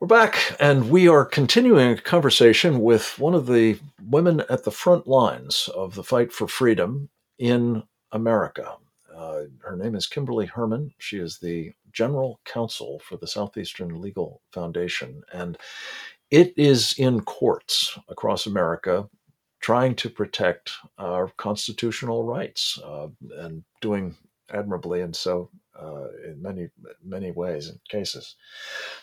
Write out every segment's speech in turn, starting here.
We're back, and we are continuing a conversation with one of the women at the front lines of the fight for freedom in America. Uh, her name is Kimberly Hermann. She is the general counsel for the Southeastern Legal Foundation, and it is in courts across America trying to protect our constitutional rights uh, and doing admirably and so uh, in many many ways and cases.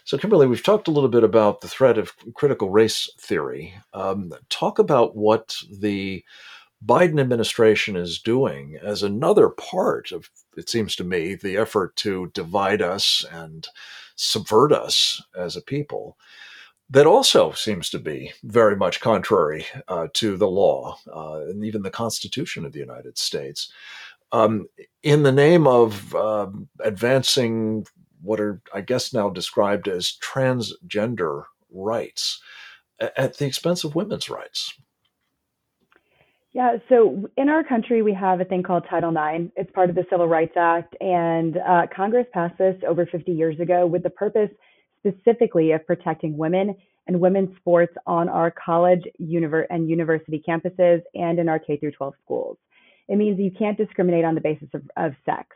So, Kimberly, we've talked a little bit about the threat of critical race theory. Um, talk about what the Biden administration is doing as another part of, it seems to me, the effort to divide us and subvert us as a people. That also seems to be very much contrary uh, to the law uh, and even the Constitution of the United States um, in the name of uh, advancing what are, I guess, now described as transgender rights at the expense of women's rights. Yeah, so in our country, we have a thing called Title IX. It's part of the Civil Rights Act, and uh, Congress passed this over 50 years ago with the purpose specifically of protecting women and women's sports on our college univer- and university campuses and in our K through 12 schools. It means you can't discriminate on the basis of, of sex.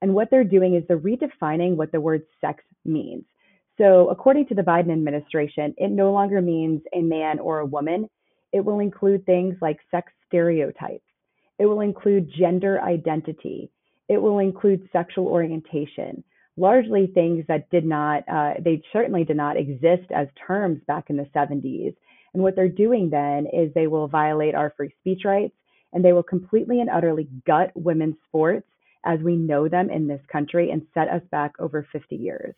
And what they're doing is they're redefining what the word sex means. So, according to the Biden administration, it no longer means a man or a woman. It will include things like sex stereotypes. It will include gender identity. It will include sexual orientation, largely things that did not, uh, they certainly did not exist as terms back in the 70s. And what they're doing then is they will violate our free speech rights and they will completely and utterly gut women's sports as we know them in this country and set us back over 50 years.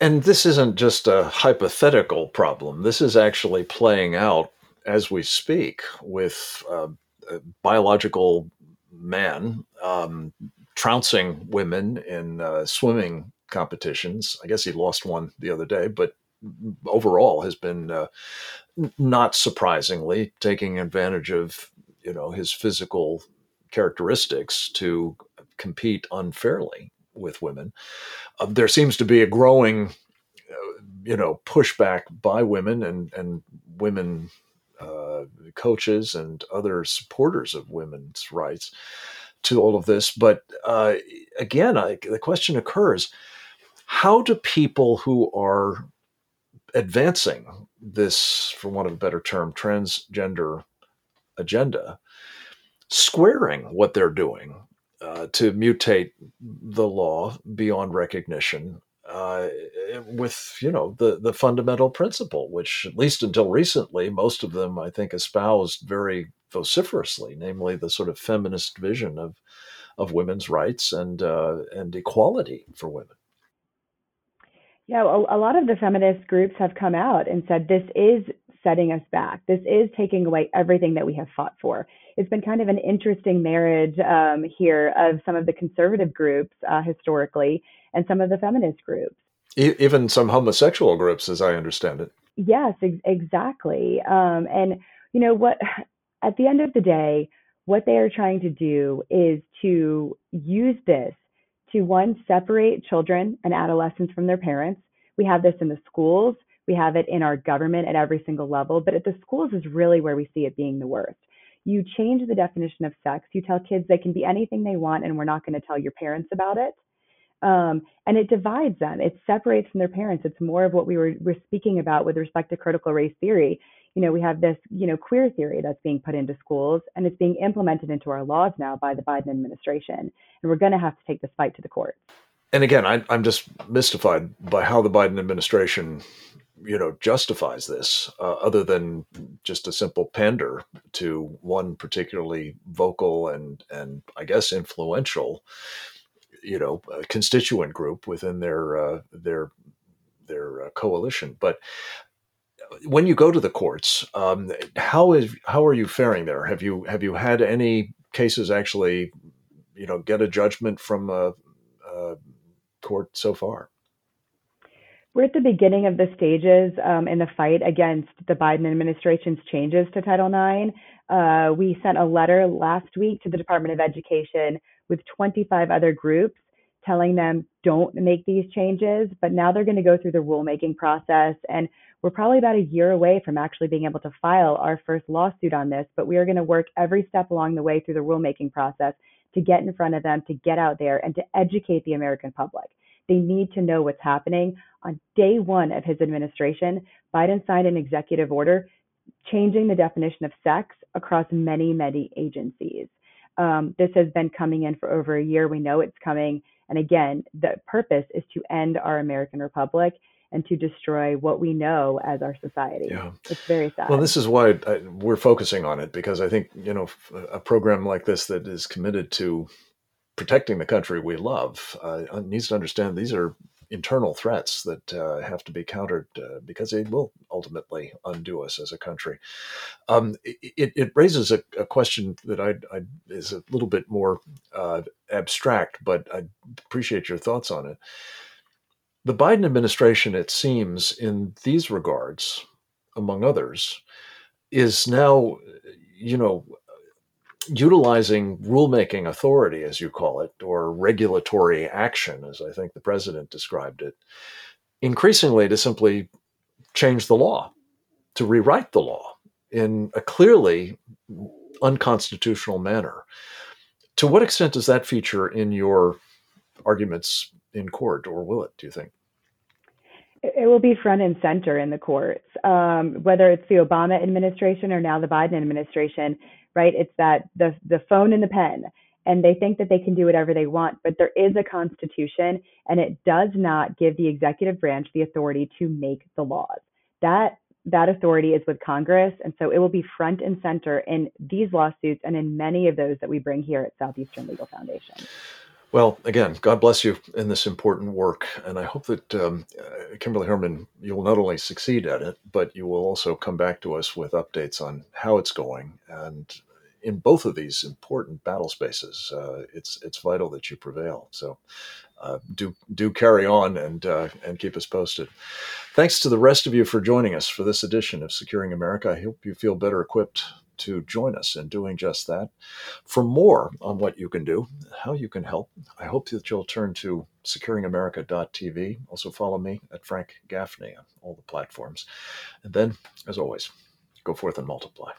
And this isn't just a hypothetical problem. This is actually playing out as we speak with uh, biological men um, trouncing women in uh, swimming competitions. I guess he lost one the other day, but overall has been uh, not surprisingly taking advantage of you know his physical characteristics to compete unfairly with women. Uh, there seems to be a growing, uh, you know, pushback by women and and women uh, coaches and other supporters of women's rights to all of this. But uh, again, I, the question occurs: How do people who are advancing this, for want of a better term, transgender agenda, squaring what they're doing uh, to mutate the law beyond recognition uh, with you know the the fundamental principle, which at least until recently, most of them I think espoused very vociferously, namely the sort of feminist vision of of women's rights and uh, and equality for women. Yeah, a, a lot of the feminist groups have come out and said this is setting us back. This is taking away everything that we have fought for. It's been kind of an interesting marriage um, here of some of the conservative groups uh, historically and some of the feminist groups. Even some homosexual groups, as I understand it. Yes, ex- exactly. Um, and, you know, what, at the end of the day, what they are trying to do is to use this to one, separate children and adolescents from their parents. We have this in the schools. We have it in our government at every single level, but at the schools is really where we see it being the worst. You change the definition of sex. You tell kids they can be anything they want, and we're not going to tell your parents about it. Um, and it divides them. It separates from their parents. It's more of what we were, were speaking about with respect to critical race theory. You know, we have this, you know, queer theory that's being put into schools, and it's being implemented into our laws now by the Biden administration. And we're going to have to take this fight to the courts. And again, I, I'm just mystified by how the Biden administration you know justifies this uh, other than just a simple pander to one particularly vocal and and I guess influential you know uh, constituent group within their uh, their their uh, coalition. But when you go to the courts um, how is how are you faring there? Have you have you had any cases actually you know get a judgment from a, a court so far we're at the beginning of the stages um, in the fight against the Biden administration's changes to Title IX. Uh, we sent a letter last week to the Department of Education with 25 other groups telling them don't make these changes, but now they're going to go through the rulemaking process. And we're probably about a year away from actually being able to file our first lawsuit on this, but we are going to work every step along the way through the rulemaking process to get in front of them, to get out there, and to educate the American public. They need to know what's happening. On day one of his administration, Biden signed an executive order changing the definition of sex across many, many agencies. Um, this has been coming in for over a year. We know it's coming. And again, the purpose is to end our American Republic and to destroy what we know as our society. Yeah. It's very sad. Well, this is why I, we're focusing on it because I think, you know, a program like this that is committed to protecting the country we love uh, needs to understand these are internal threats that uh, have to be countered uh, because they will ultimately undo us as a country. Um, it, it, raises a, a, question that I, I, is a little bit more uh, abstract, but I appreciate your thoughts on it. The Biden administration, it seems, in these regards, among others, is now, you know, utilizing rulemaking authority, as you call it, or regulatory action, as I think the president described it, increasingly to simply change the law, to rewrite the law in a clearly unconstitutional manner. To what extent does that feature in your arguments in court, or will it, do you think? It will be front and center in the courts, um, whether it's the Obama administration or now the Biden administration, right? It's that the, the phone and the pen, and they think that they can do whatever they want, but there is a constitution, and it does not give the executive branch the authority to make the laws. That that authority is with Congress, and so it will be front and center in these lawsuits and in many of those that we bring here at Southeastern Legal Foundation. Well, again, God bless you in this important work. And I hope that, um, uh, Kimberly Hermann, you will not only succeed at it, but you will also come back to us with updates on how it's going. And in both of these important battle spaces, uh, it's it's vital that you prevail. So uh, do do carry on and uh, and keep us posted. Thanks to the rest of you for joining us for this edition of Securing America. I hope you feel better equipped to join us in doing just that. For more on what you can do, how you can help, I hope that you'll turn to securingamerica.tv. Also, follow me at Frank Gaffney on all the platforms. And then, as always, go forth and multiply.